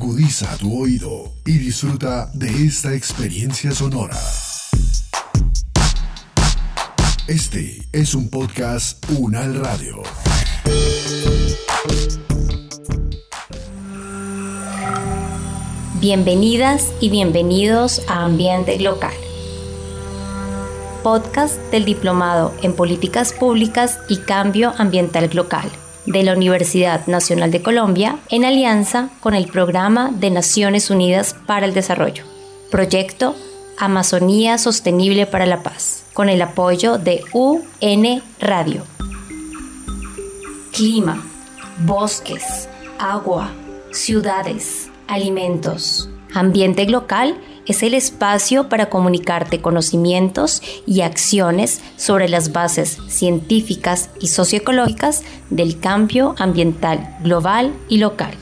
Agudiza tu oído y disfruta de esta experiencia sonora. Este es un podcast Unal Radio. Bienvenidas y bienvenidos a Ambiente Local, podcast del Diplomado en Políticas Públicas y Cambio Ambiental Local de la Universidad Nacional de Colombia en alianza con el Programa de Naciones Unidas para el Desarrollo, proyecto Amazonía Sostenible para la Paz, con el apoyo de UN Radio. Clima, bosques, agua, ciudades, alimentos, ambiente local es el espacio para comunicarte conocimientos y acciones sobre las bases científicas y socioecológicas del cambio ambiental global y local.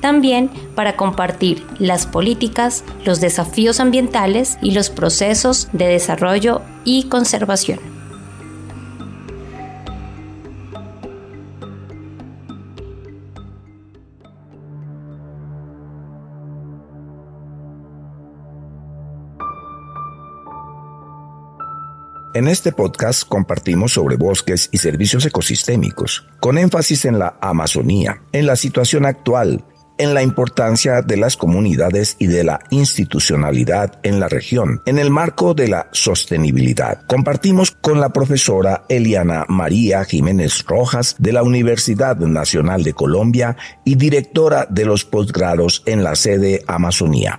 También para compartir las políticas, los desafíos ambientales y los procesos de desarrollo y conservación. En este podcast compartimos sobre bosques y servicios ecosistémicos, con énfasis en la Amazonía, en la situación actual, en la importancia de las comunidades y de la institucionalidad en la región, en el marco de la sostenibilidad. Compartimos con la profesora Eliana María Jiménez Rojas de la Universidad Nacional de Colombia y directora de los posgrados en la sede Amazonía.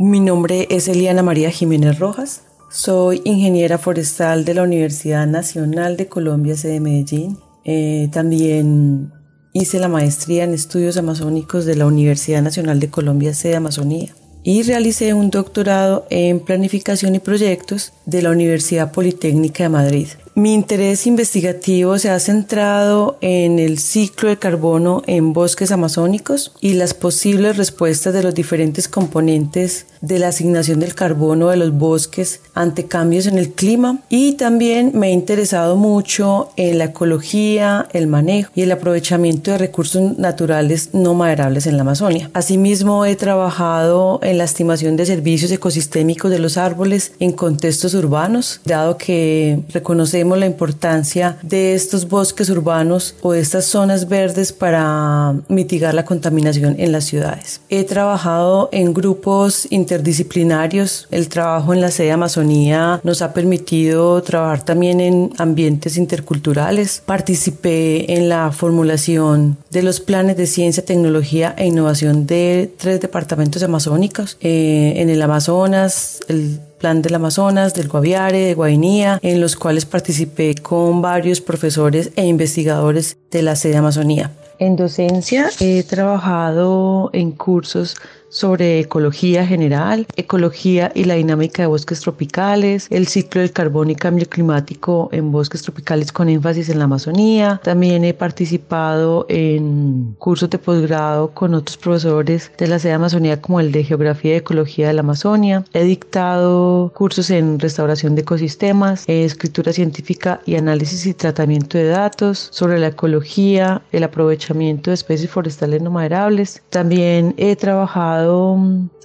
Mi nombre es Eliana María Jiménez Rojas. Soy ingeniera forestal de la Universidad Nacional de Colombia, sede Medellín. Eh, también hice la maestría en estudios amazónicos de la Universidad Nacional de Colombia, sede Amazonía. Y realicé un doctorado en planificación y proyectos de la Universidad Politécnica de Madrid. Mi interés investigativo se ha centrado en el ciclo de carbono en bosques amazónicos y las posibles respuestas de los diferentes componentes de la asignación del carbono de los bosques ante cambios en el clima y también me he interesado mucho en la ecología, el manejo y el aprovechamiento de recursos naturales no maderables en la Amazonia. Asimismo he trabajado en la estimación de servicios ecosistémicos de los árboles en contextos urbanos, dado que reconocemos la importancia de estos bosques urbanos o de estas zonas verdes para mitigar la contaminación en las ciudades. He trabajado en grupos interdisciplinarios. El trabajo en la sede Amazonía nos ha permitido trabajar también en ambientes interculturales. Participé en la formulación de los planes de ciencia, tecnología e innovación de tres departamentos amazónicos. Eh, en el Amazonas, el Plan del Amazonas, del Guaviare, de Guainía, en los cuales participé con varios profesores e investigadores de la sede Amazonía. En docencia he trabajado en cursos sobre ecología general, ecología y la dinámica de bosques tropicales, el ciclo del carbón y cambio climático en bosques tropicales con énfasis en la Amazonía. También he participado en cursos de posgrado con otros profesores de la sede Amazonía como el de Geografía y Ecología de la Amazonia. He dictado cursos en restauración de ecosistemas, escritura científica y análisis y tratamiento de datos sobre la ecología, el aprovechamiento de especies forestales no maderables. También he trabajado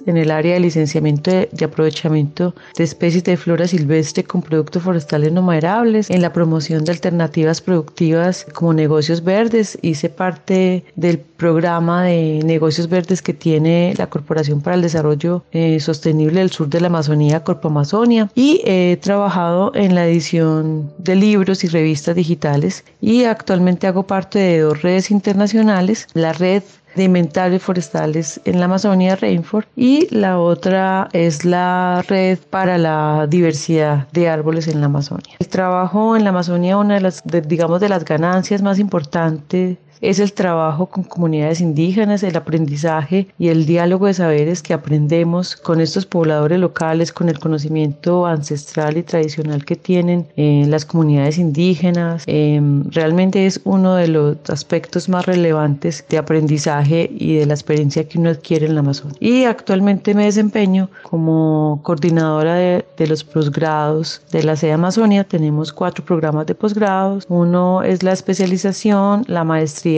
en el área de licenciamiento y aprovechamiento de especies de flora silvestre con productos forestales no maderables, en la promoción de alternativas productivas como negocios verdes. Hice parte del programa de negocios verdes que tiene la Corporación para el Desarrollo eh, Sostenible del Sur de la Amazonía, Corpo Amazonia, y he trabajado en la edición de libros y revistas digitales y actualmente hago parte de dos redes internacionales, la red de inventarios forestales en la Amazonia, Rainforest, y la otra es la red para la diversidad de árboles en la Amazonia. El trabajo en la Amazonia, una de las, digamos, de las ganancias más importantes es el trabajo con comunidades indígenas, el aprendizaje y el diálogo de saberes que aprendemos con estos pobladores locales, con el conocimiento ancestral y tradicional que tienen en las comunidades indígenas. Em, realmente es uno de los aspectos más relevantes de aprendizaje y de la experiencia que uno adquiere en la Amazonia. Y actualmente me desempeño como coordinadora de, de los posgrados de la sede Amazonia. Tenemos cuatro programas de posgrados. Uno es la especialización, la maestría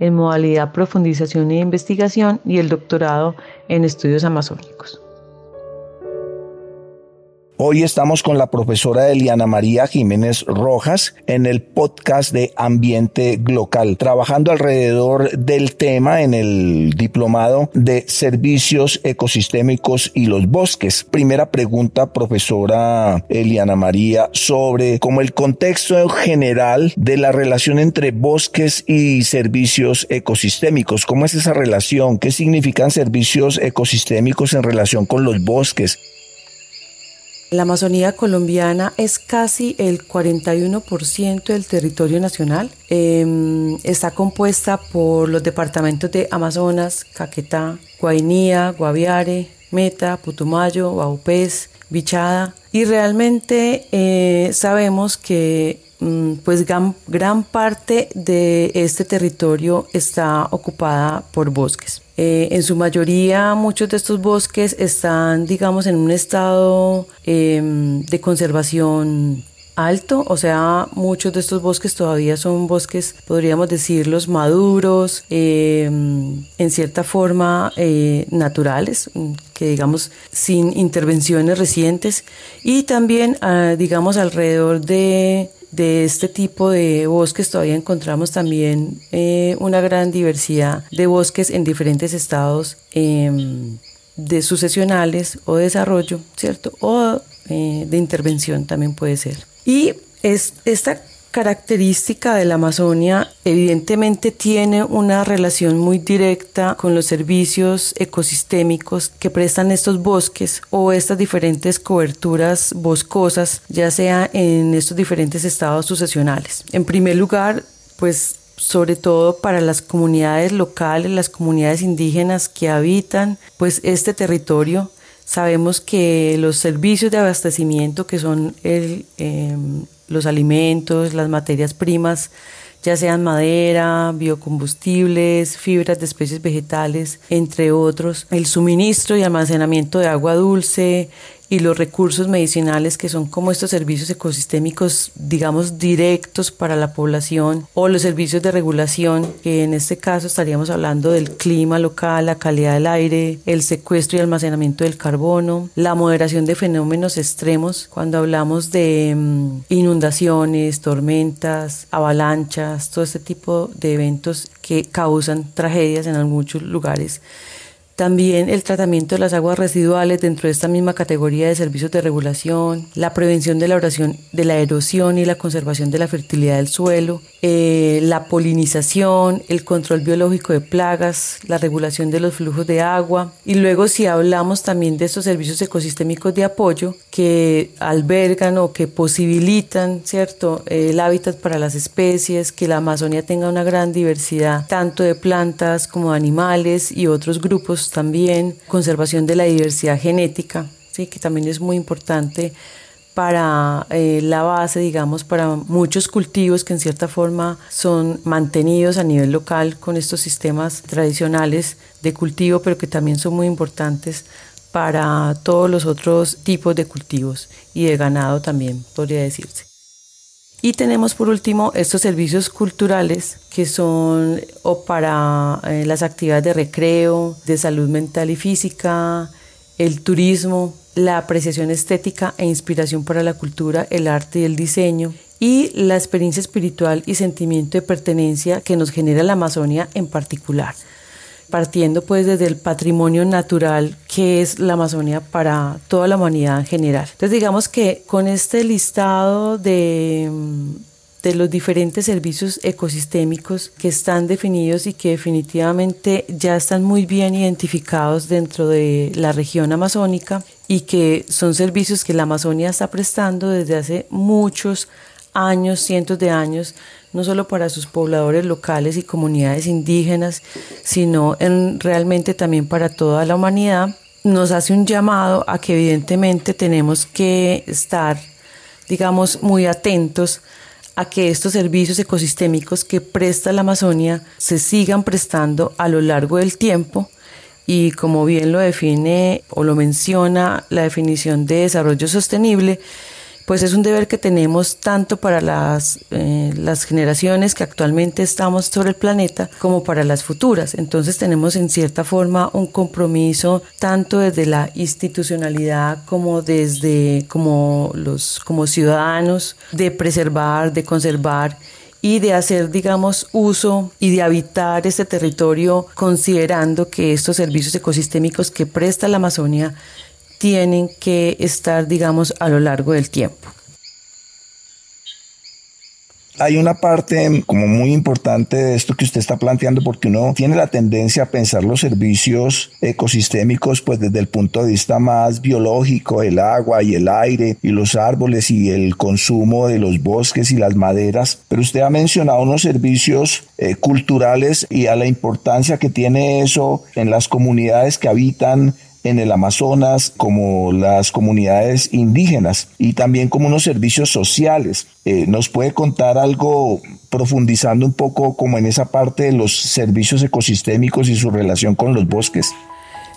en modalidad profundización e investigación y el doctorado en estudios amazónicos. Hoy estamos con la profesora Eliana María Jiménez Rojas en el podcast de Ambiente Glocal, trabajando alrededor del tema en el diplomado de Servicios Ecosistémicos y los Bosques. Primera pregunta, profesora Eliana María, sobre cómo el contexto general de la relación entre bosques y servicios ecosistémicos. ¿Cómo es esa relación? ¿Qué significan servicios ecosistémicos en relación con los bosques? La Amazonía colombiana es casi el 41% del territorio nacional. Em, está compuesta por los departamentos de Amazonas, Caquetá, Guainía, Guaviare, Meta, Putumayo, Baupés, Bichada. Y realmente eh, sabemos que pues gran, gran, parte de este territorio está ocupada por bosques. Eh, en su mayoría, muchos de estos bosques están, digamos, en un estado em, de conservación alto, o sea, muchos de estos bosques todavía son bosques, podríamos decirlos, maduros, em, en cierta forma eh, naturales, que digamos sin intervenciones recientes, y también, ah, digamos, alrededor de de este tipo de bosques todavía encontramos también eh, una gran diversidad de bosques en diferentes estados em, de sucesionales o desarrollo, ¿cierto? O eh, de intervención también puede ser. Y es, esta característica de la Amazonia evidentemente tiene una relación muy directa con los servicios ecosistémicos que prestan estos bosques o estas diferentes coberturas boscosas, ya sea en estos diferentes estados sucesionales. En primer lugar, pues sobre todo para las comunidades locales, las comunidades indígenas que habitan pues este territorio. Sabemos que los servicios de abastecimiento que son el, em, los alimentos, las materias primas, ya sean madera, biocombustibles, fibras de especies vegetales, entre otros, el suministro y almacenamiento de agua dulce, y los recursos medicinales que son como estos servicios ecosistémicos, digamos, directos para la población o los servicios de regulación, que en este caso estaríamos hablando del clima local, la calidad del aire, el secuestro y almacenamiento del carbono, la moderación de fenómenos extremos, cuando hablamos de mm, inundaciones, tormentas, avalanchas, todo este tipo de eventos que causan tragedias en muchos lugares también el tratamiento de las aguas residuales dentro de esta misma categoría de servicios de regulación, la prevención de la, oración, de la erosión y la conservación de la fertilidad del suelo, eh, la polinización, el control biológico de plagas, la regulación de los flujos de agua. Y luego si hablamos también de estos servicios ecosistémicos de apoyo que albergan o que posibilitan, ¿cierto?, el hábitat para las especies, que la Amazonia tenga una gran diversidad tanto de plantas como de animales y otros grupos también, conservación de la diversidad genética, ¿sí? que también es muy importante para eh, la base, digamos, para muchos cultivos que en cierta forma son mantenidos a nivel local con estos sistemas tradicionales de cultivo, pero que también son muy importantes para todos los otros tipos de cultivos y de ganado también, podría decirse. Y tenemos por último estos servicios culturales que son o para eh, las actividades de recreo, de salud mental y física, el turismo, la apreciación estética e inspiración para la cultura, el arte y el diseño, y la experiencia espiritual y sentimiento de pertenencia que nos genera la Amazonia en particular partiendo pues desde el patrimonio natural que es la Amazonia para toda la humanidad en general. Entonces digamos que con este listado de, de los diferentes servicios ecosistémicos que están definidos y que definitivamente ya están muy bien identificados dentro de la región amazónica y que son servicios que la Amazonia está prestando desde hace muchos años, cientos de años, no solo para sus pobladores locales y comunidades indígenas, sino en, realmente también para toda la humanidad, nos hace un llamado a que evidentemente tenemos que estar, digamos, muy atentos a que estos servicios ecosistémicos que presta la Amazonia se sigan prestando a lo largo del tiempo y como bien lo define o lo menciona la definición de desarrollo sostenible, pues es un deber que tenemos tanto para las, eh, las generaciones que actualmente estamos sobre el planeta como para las futuras. Entonces tenemos en cierta forma un compromiso tanto desde la institucionalidad como desde como los como ciudadanos de preservar, de conservar y de hacer, digamos, uso y de habitar este territorio considerando que estos servicios ecosistémicos que presta la Amazonia tienen que estar, digamos, a lo largo del tiempo. Hay una parte como muy importante de esto que usted está planteando porque uno tiene la tendencia a pensar los servicios ecosistémicos pues desde el punto de vista más biológico, el agua y el aire y los árboles y el consumo de los bosques y las maderas, pero usted ha mencionado unos servicios eh, culturales y a la importancia que tiene eso en las comunidades que habitan en el Amazonas, como las comunidades indígenas y también como unos servicios sociales. Eh, ¿Nos puede contar algo profundizando un poco como en esa parte de los servicios ecosistémicos y su relación con los bosques?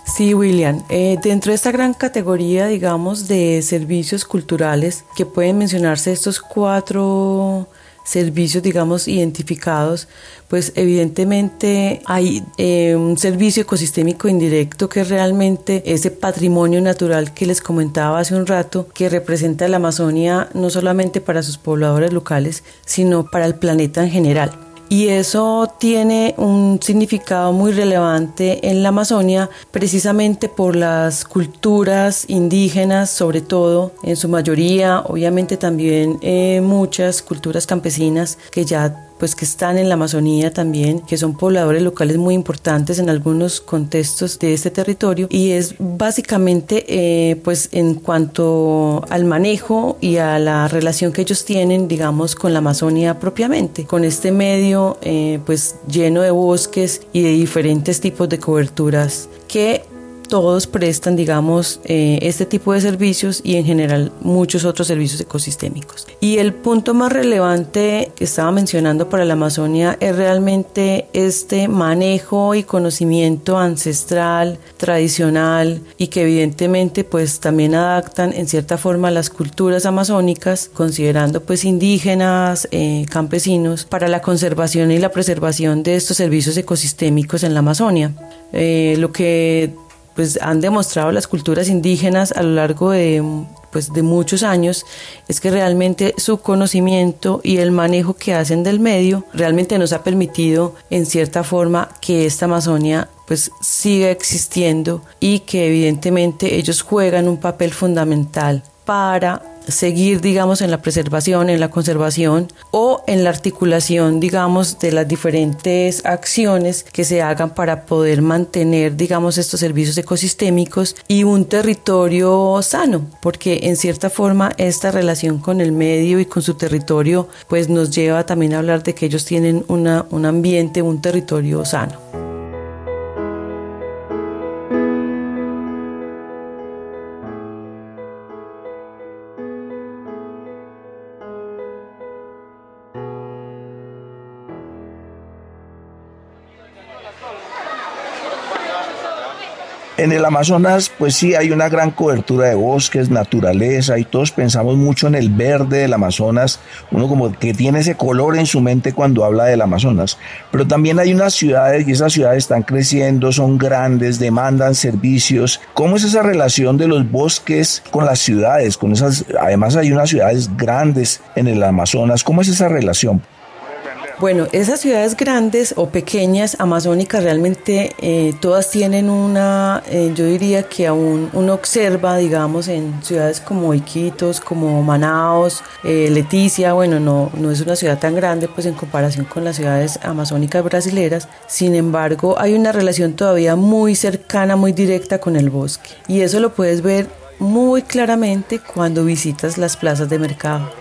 Sí, William. Eh, dentro de esta gran categoría, digamos, de servicios culturales, que pueden mencionarse estos cuatro servicios, digamos, identificados, pues evidentemente hay eh, un servicio ecosistémico indirecto que realmente ese patrimonio natural que les comentaba hace un rato, que representa la Amazonia no solamente para sus pobladores locales, sino para el planeta en general y eso tiene un significado muy relevante en la Amazonia precisamente por las culturas indígenas, sobre todo en su mayoría, obviamente también eh, muchas culturas campesinas que ya pues que están en la Amazonía también, que son pobladores locales muy importantes en algunos contextos de este territorio. Y es básicamente eh, pues en cuanto al manejo y a la relación que ellos tienen digamos con la Amazonía propiamente, con este medio eh, pues lleno de bosques y de diferentes tipos de coberturas que todos prestan, digamos, eh, este tipo de servicios y en general muchos otros servicios ecosistémicos. Y el punto más relevante que estaba mencionando para la Amazonia es realmente este manejo y conocimiento ancestral, tradicional y que evidentemente pues también adaptan en cierta forma las culturas amazónicas, considerando pues indígenas, eh, campesinos, para la conservación y la preservación de estos servicios ecosistémicos en la Amazonia. Eh, lo que pues han demostrado las culturas indígenas a lo largo de pues de muchos años es que realmente su conocimiento y el manejo que hacen del medio realmente nos ha permitido en cierta forma que esta Amazonia pues siga existiendo y que evidentemente ellos juegan un papel fundamental para seguir, digamos, en la preservación, en la conservación o en la articulación, digamos, de las diferentes acciones que se hagan para poder mantener, digamos, estos servicios ecosistémicos y un territorio sano, porque en cierta forma esta relación con el medio y con su territorio, pues nos lleva también a hablar de que ellos tienen una, un ambiente, un territorio sano. En el Amazonas, pues sí, hay una gran cobertura de bosques, naturaleza, y todos pensamos mucho en el verde del Amazonas, uno como que tiene ese color en su mente cuando habla del Amazonas. Pero también hay unas ciudades y esas ciudades están creciendo, son grandes, demandan servicios. ¿Cómo es esa relación de los bosques con las ciudades? Con esas, además hay unas ciudades grandes en el Amazonas. ¿Cómo es esa relación? Bueno, esas ciudades grandes o pequeñas, amazónicas, realmente eh, todas tienen una, eh, yo diría que aún uno observa, digamos, en ciudades como Iquitos, como Manaos, eh, Leticia, bueno, no, no es una ciudad tan grande pues en comparación con las ciudades amazónicas brasileras, sin embargo hay una relación todavía muy cercana, muy directa con el bosque. Y eso lo puedes ver muy claramente cuando visitas las plazas de mercado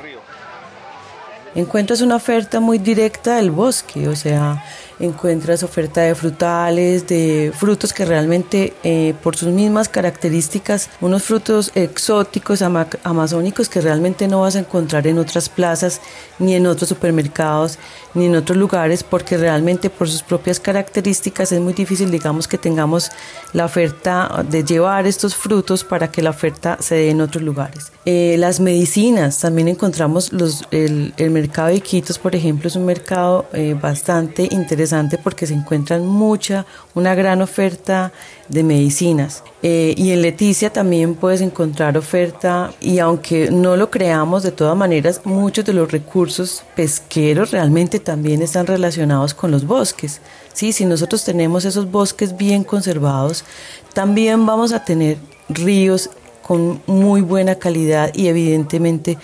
encuentras una oferta muy directa del bosque, o sea, encuentras oferta de frutales, de frutos que realmente eh, por sus mismas características, unos frutos exóticos, amazónicos que realmente no vas a encontrar en otras plazas, ni en otros supermercados, ni en otros lugares, porque realmente por sus propias características es muy difícil, digamos, que tengamos la oferta de llevar estos frutos para que la oferta se dé en otros lugares. Eh, las medicinas, también encontramos los, el, mercado de Iquitos, por ejemplo, es un mercado eh, bastante interesante porque se encuentran mucha, una gran oferta de medicinas. Eh, y en Leticia también puedes encontrar oferta y aunque no lo creamos, de todas maneras, muchos de los recursos pesqueros realmente también están relacionados con los bosques. Sí, si nosotros tenemos esos bosques bien conservados, también vamos a tener ríos con muy buena calidad y evidentemente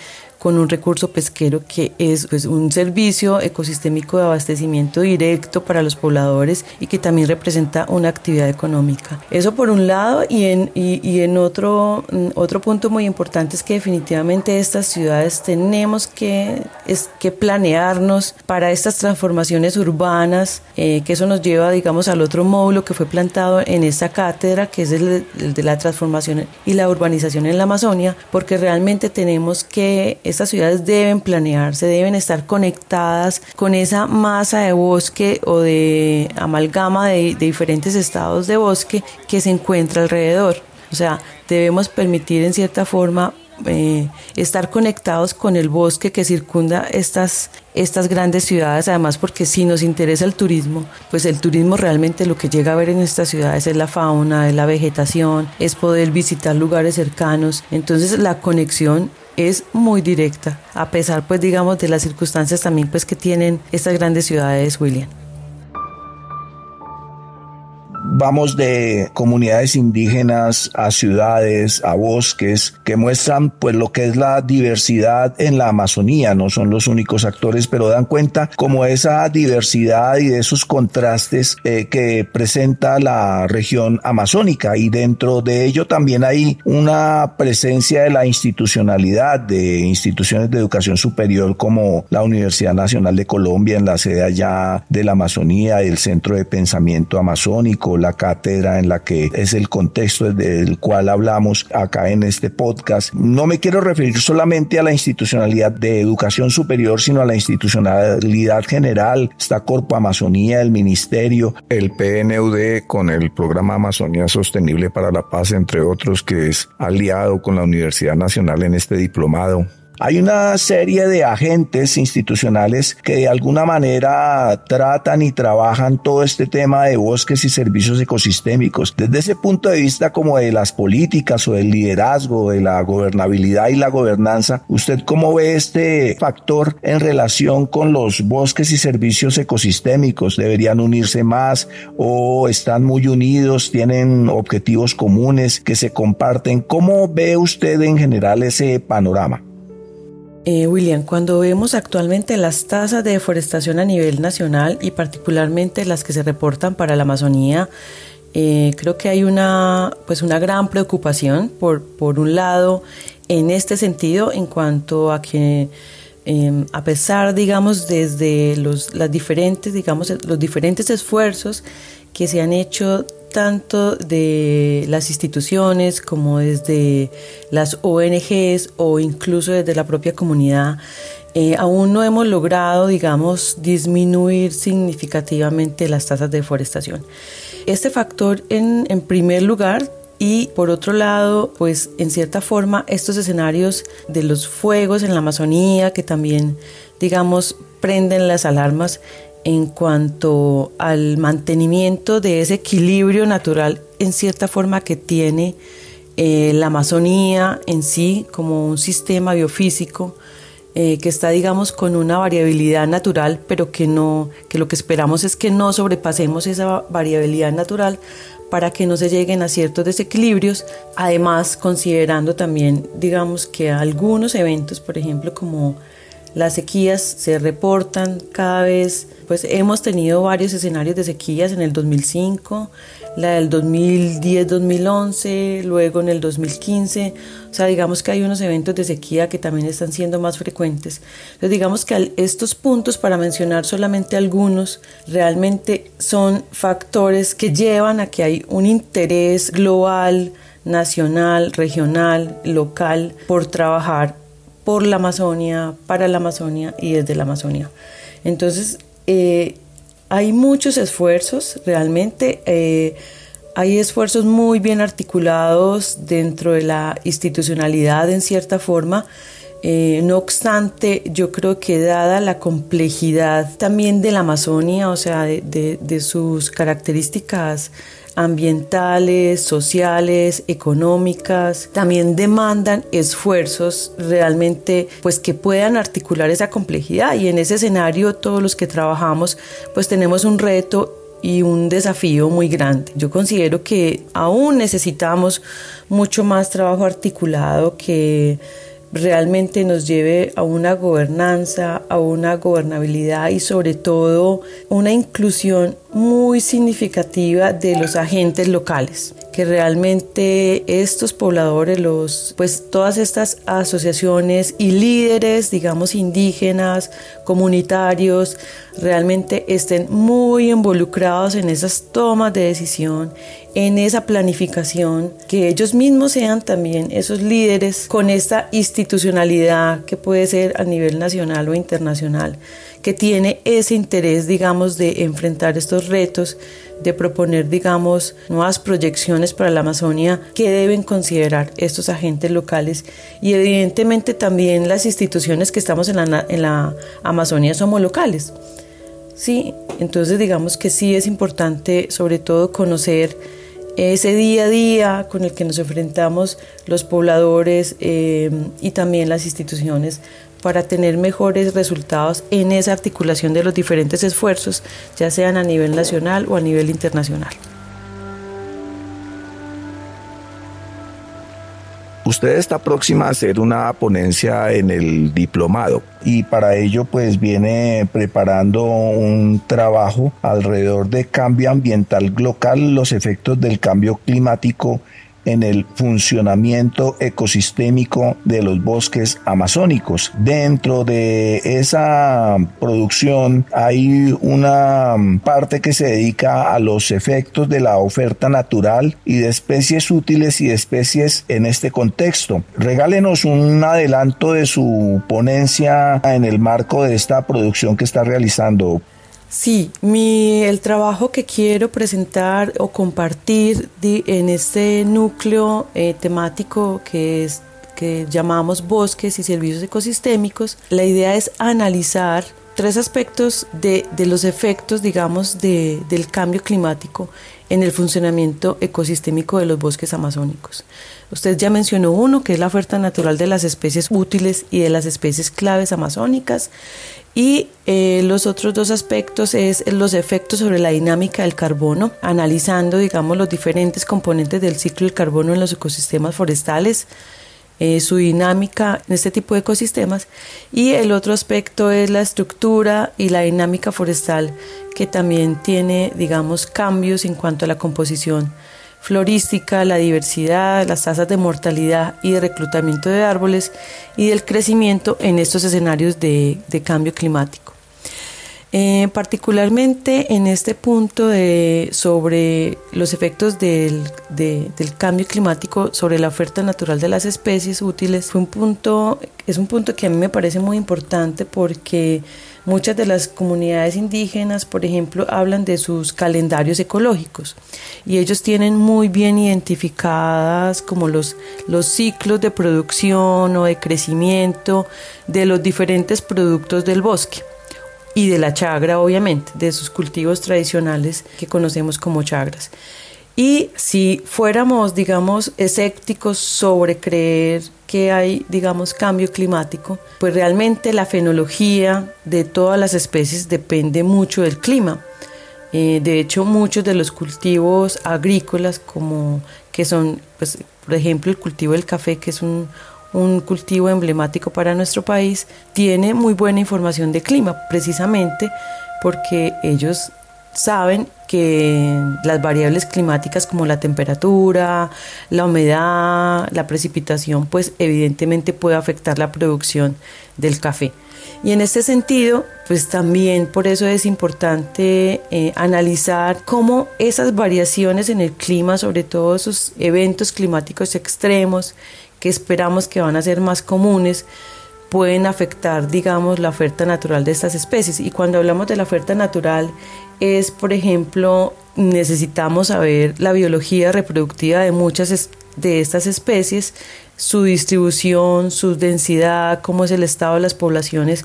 con un recurso pesquero que es pues, un servicio ecosistémico de abastecimiento directo para los pobladores y que también representa una actividad económica. Eso por un lado y en, y, en otro, mm, otro punto muy importante es que definitivamente estas ciudades tenemos que, es, que planearnos para estas transformaciones urbanas, eh, que eso nos lleva digamos al otro módulo que fue plantado en esta cátedra, que es el, el de la transformación y la urbanización en la Amazonia, porque realmente tenemos que estas ciudades deben planearse, deben estar conectadas con esa masa de bosque o de amalgama de, diferentes estados de bosque que se encuentra alrededor. O sea, debemos permitir en cierta forma eh, estar conectados con el bosque que circunda estas, estas grandes ciudades, además porque si nos interesa el turismo, pues el turismo realmente lo que llega a ver en estas ciudades es la fauna, es la vegetación, es poder visitar lugares cercanos, entonces la conexión es muy directa, a pesar pues digamos de las circunstancias también pues que tienen estas grandes ciudades, William. Vamos de comunidades indígenas a ciudades, a bosques, que muestran pues lo que es la diversidad en la Amazonía, no son los únicos actores, pero dan cuenta como esa diversidad y de esos contrastes eh, que presenta la región amazónica. Y dentro de ello también hay una presencia de la institucionalidad de instituciones de educación superior como la Universidad Nacional de Colombia en la sede allá de la Amazonía, el Centro de Pensamiento Amazónico, la cátedra en la que es el contexto del cual hablamos acá en este podcast. No me quiero referir solamente a la institucionalidad de educación superior, sino a la institucionalidad general. Está Corpo Amazonía, el Ministerio, el PNUD con el programa Amazonía Sostenible para la Paz, entre otros, que es aliado con la Universidad Nacional en este diplomado. Hay una serie de agentes institucionales que de alguna manera tratan y trabajan todo este tema de bosques y servicios ecosistémicos. Desde ese punto de vista como de las políticas o del liderazgo, de la gobernabilidad y la gobernanza, ¿usted cómo ve este factor en relación con los bosques y servicios ecosistémicos? ¿Deberían unirse más o están muy unidos, tienen objetivos comunes que se comparten? ¿Cómo ve usted en general ese panorama? Eh, William, cuando vemos actualmente las tasas de deforestación a nivel nacional y particularmente las que se reportan para la Amazonía, eh, creo que hay una, pues una gran preocupación por, por un lado en este sentido en cuanto a que em, a pesar, digamos, desde los, las diferentes, digamos, los diferentes esfuerzos que se han hecho tanto de las instituciones como desde las ONGs o incluso desde la propia comunidad, eh, aún no hemos logrado, digamos, disminuir significativamente las tasas de deforestación. Este factor, en, en primer lugar, y por otro lado, pues en cierta forma, estos escenarios de los fuegos en la Amazonía, que también, digamos, prenden las alarmas, en cuanto al mantenimiento de ese equilibrio natural en cierta forma que tiene eh, la Amazonía en sí como un sistema biofísico eh, que está digamos con una variabilidad natural pero que no que lo que esperamos es que no sobrepasemos esa variabilidad natural para que no se lleguen a ciertos desequilibrios. Además considerando también digamos que algunos eventos por ejemplo como Las sequías se reportan cada vez, pues hemos tenido varios escenarios de sequías en el 2005, la del 2010-2011, luego en el 2015. O sea, digamos que hay unos eventos de sequía que también están siendo más frecuentes. Entonces, digamos que estos puntos, para mencionar solamente algunos, realmente son factores que llevan a que hay un interés global, nacional, regional, local, por trabajar por la Amazonia, para la Amazonia y desde la Amazonia. Entonces, eh, hay muchos esfuerzos, realmente eh, hay esfuerzos muy bien articulados dentro de la institucionalidad en cierta forma. Eh, no obstante, yo creo que dada la complejidad también de la Amazonia, o sea, de sus características ambientales, sociales, económicas, también demandan esfuerzos realmente pues que puedan articular esa complejidad y en ese escenario todos los que trabajamos pues tenemos un reto y un desafío muy grande. Yo considero que aún necesitamos mucho más trabajo articulado que realmente nos lleve a una gobernanza, a una gobernabilidad y sobre todo una inclusión muy significativa de los agentes locales que realmente estos pobladores, los, pues todas estas asociaciones y líderes, digamos, indígenas, comunitarios, realmente estén muy involucrados en esas tomas de decisión, en esa planificación, que ellos mismos sean también esos líderes con esta institucionalidad que puede ser a nivel nacional o internacional, que tiene ese interés, digamos, de enfrentar estos retos de proponer, digamos, nuevas proyecciones para la Amazonia que deben considerar estos agentes locales y evidentemente también las instituciones que estamos en la, en la Amazonia somos locales. Sí, entonces digamos que sí es importante sobre todo conocer ese día a día con el que nos enfrentamos los pobladores eh, y también las instituciones para tener mejores resultados en esa articulación de los diferentes esfuerzos, ya sean a nivel nacional o a nivel internacional. Usted está próxima a hacer una ponencia en el diplomado y para ello pues viene preparando un trabajo alrededor de cambio ambiental local, los efectos del cambio climático en el funcionamiento ecosistémico de los bosques amazónicos. Dentro de esa producción hay una parte que se dedica a los efectos de la oferta natural y de especies útiles y de especies en este contexto. Regálenos un adelanto de su ponencia en el marco de esta producción que está realizando. Sí, mi, el trabajo que quiero presentar o compartir en este núcleo eh, temático que es que llamamos bosques y servicios ecosistémicos, la idea es analizar tres aspectos de, de los efectos, digamos, de, del cambio climático en el funcionamiento ecosistémico de los bosques amazónicos. Usted ya mencionó uno, que es la oferta natural de las especies útiles y de las especies claves amazónicas. Y eh, los otros dos aspectos es los efectos sobre la dinámica del carbono, analizando, digamos, los diferentes componentes del ciclo del carbono en los ecosistemas forestales, eh, su dinámica en este tipo de ecosistemas. Y el otro aspecto es la estructura y la dinámica forestal, que también tiene, digamos, cambios en cuanto a la composición florística, la diversidad, las tasas de mortalidad y de reclutamiento de árboles y del crecimiento en estos escenarios de, cambio climático. Eh, particularmente en este punto de, sobre los efectos del, del, cambio climático sobre la oferta natural de las especies útiles fue un punto, es un punto que a mí me parece muy importante porque Muchas de las comunidades indígenas, por ejemplo, hablan de sus calendarios ecológicos y ellos tienen muy bien identificadas como los, los ciclos de producción o de crecimiento de los diferentes productos del bosque y de la chagra, obviamente, de sus cultivos tradicionales que conocemos como chagras. Y si fuéramos, digamos, escépticos sobre creer que hay, digamos, cambio climático, pues realmente la fenología de todas las especies depende mucho del clima. Eh, de hecho, muchos de los cultivos agrícolas, como que son, pues, por ejemplo, el cultivo del café, que es un, un cultivo emblemático para nuestro país, tiene muy buena información de clima, precisamente porque ellos saben que las variables climáticas como la temperatura, la humedad, la precipitación, pues evidentemente puede afectar la producción del café. Y en este sentido, pues también por eso es importante eh, analizar cómo esas variaciones en el clima, sobre todo esos eventos climáticos extremos que esperamos que van a ser más comunes, pueden afectar, digamos, la oferta natural de estas especies. Y cuando hablamos de la oferta natural es, por ejemplo, necesitamos saber la biología reproductiva de muchas de estas especies, su distribución, su densidad, cómo es el estado de las poblaciones,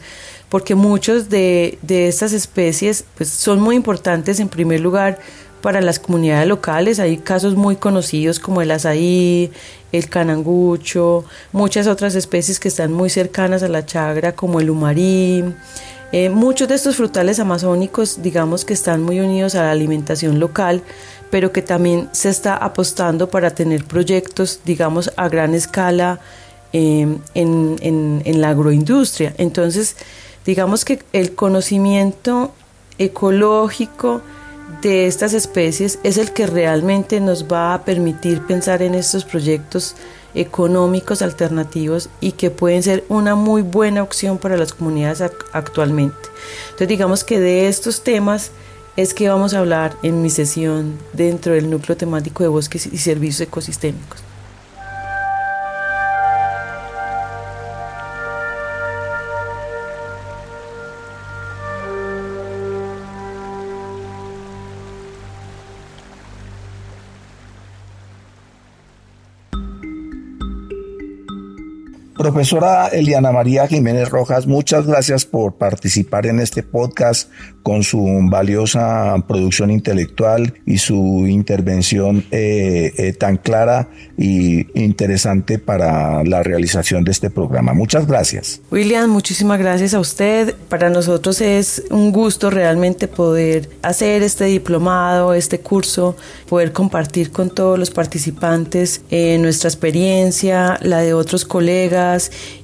porque muchos de, de estas especies pues, son muy importantes en primer lugar para las comunidades locales. Hay casos muy conocidos como el azaí, el canangucho, muchas otras especies que están muy cercanas a la chagra como el humarí. Eh, muchos de estos frutales amazónicos, digamos que están muy unidos a la alimentación local, pero que también se está apostando para tener proyectos, digamos, a gran escala em, en la agroindustria. Entonces, digamos que el conocimiento ecológico, de estas especies es el que realmente nos va a permitir pensar en estos proyectos económicos alternativos y que pueden ser una muy buena opción para las comunidades actualmente. Entonces digamos que de estos temas es que vamos a hablar en mi sesión dentro del núcleo temático de bosques y servicios ecosistémicos. Profesora Eliana María Jiménez Rojas, muchas gracias por participar en este podcast con su valiosa producción intelectual y su intervención eh, eh, tan clara y interesante para la realización de este programa. Muchas gracias. William, muchísimas gracias a usted. Para nosotros es un gusto realmente poder hacer este diplomado, este curso, poder compartir con todos los participantes eh, nuestra experiencia, la de otros colegas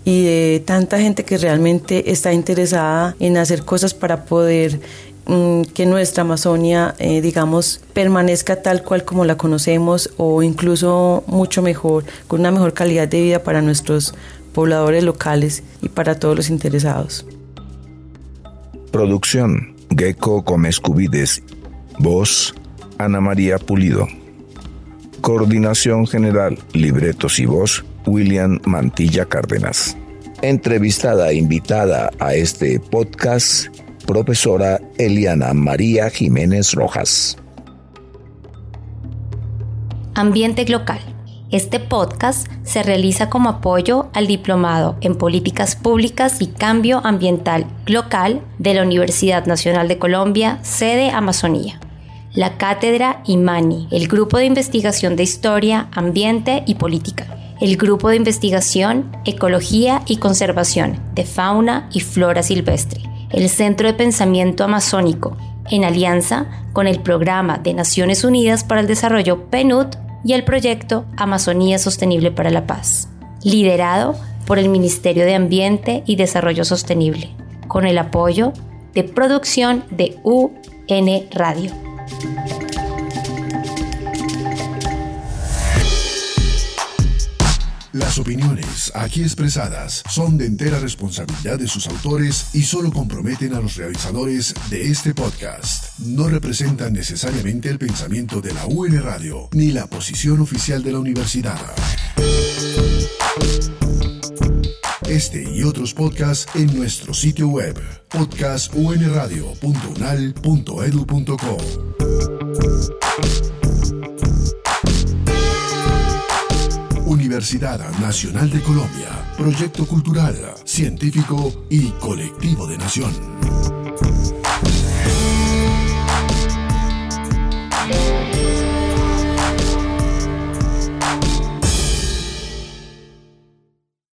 y de tanta gente que realmente está interesada en hacer cosas para poder mm, que nuestra Amazonia, eh, digamos, permanezca tal cual como la conocemos o incluso mucho mejor, con una mejor calidad de vida para nuestros pobladores locales y para todos los interesados. Producción, Gecko Comescubides. Voz, Ana María Pulido. Coordinación General, Libretos y Voz, William Mantilla Cárdenas. Entrevistada e invitada a este podcast, profesora Eliana María Jiménez Rojas. Ambiente Local. Este podcast se realiza como apoyo al Diplomado en Políticas Públicas y Cambio Ambiental Local de la Universidad Nacional de Colombia, sede Amazonía. La Cátedra IMANI, el Grupo de Investigación de Historia, Ambiente y Política el Grupo de Investigación, Ecología y Conservación de Fauna y Flora Silvestre, el Centro de Pensamiento Amazónico, en alianza con el Programa de Naciones Unidas para el Desarrollo PNUD y el proyecto Amazonía Sostenible para la Paz, liderado por el Ministerio de Ambiente y Desarrollo Sostenible, con el apoyo de producción de UN Radio. Las opiniones aquí expresadas son de entera responsabilidad de sus autores y solo comprometen a los realizadores de este podcast. No representan necesariamente el pensamiento de la UN Radio ni la posición oficial de la universidad. Este y otros podcasts en nuestro sitio web podcastunradio.unal.edu.co. Universidad Nacional de Colombia, proyecto cultural, científico y colectivo de nación.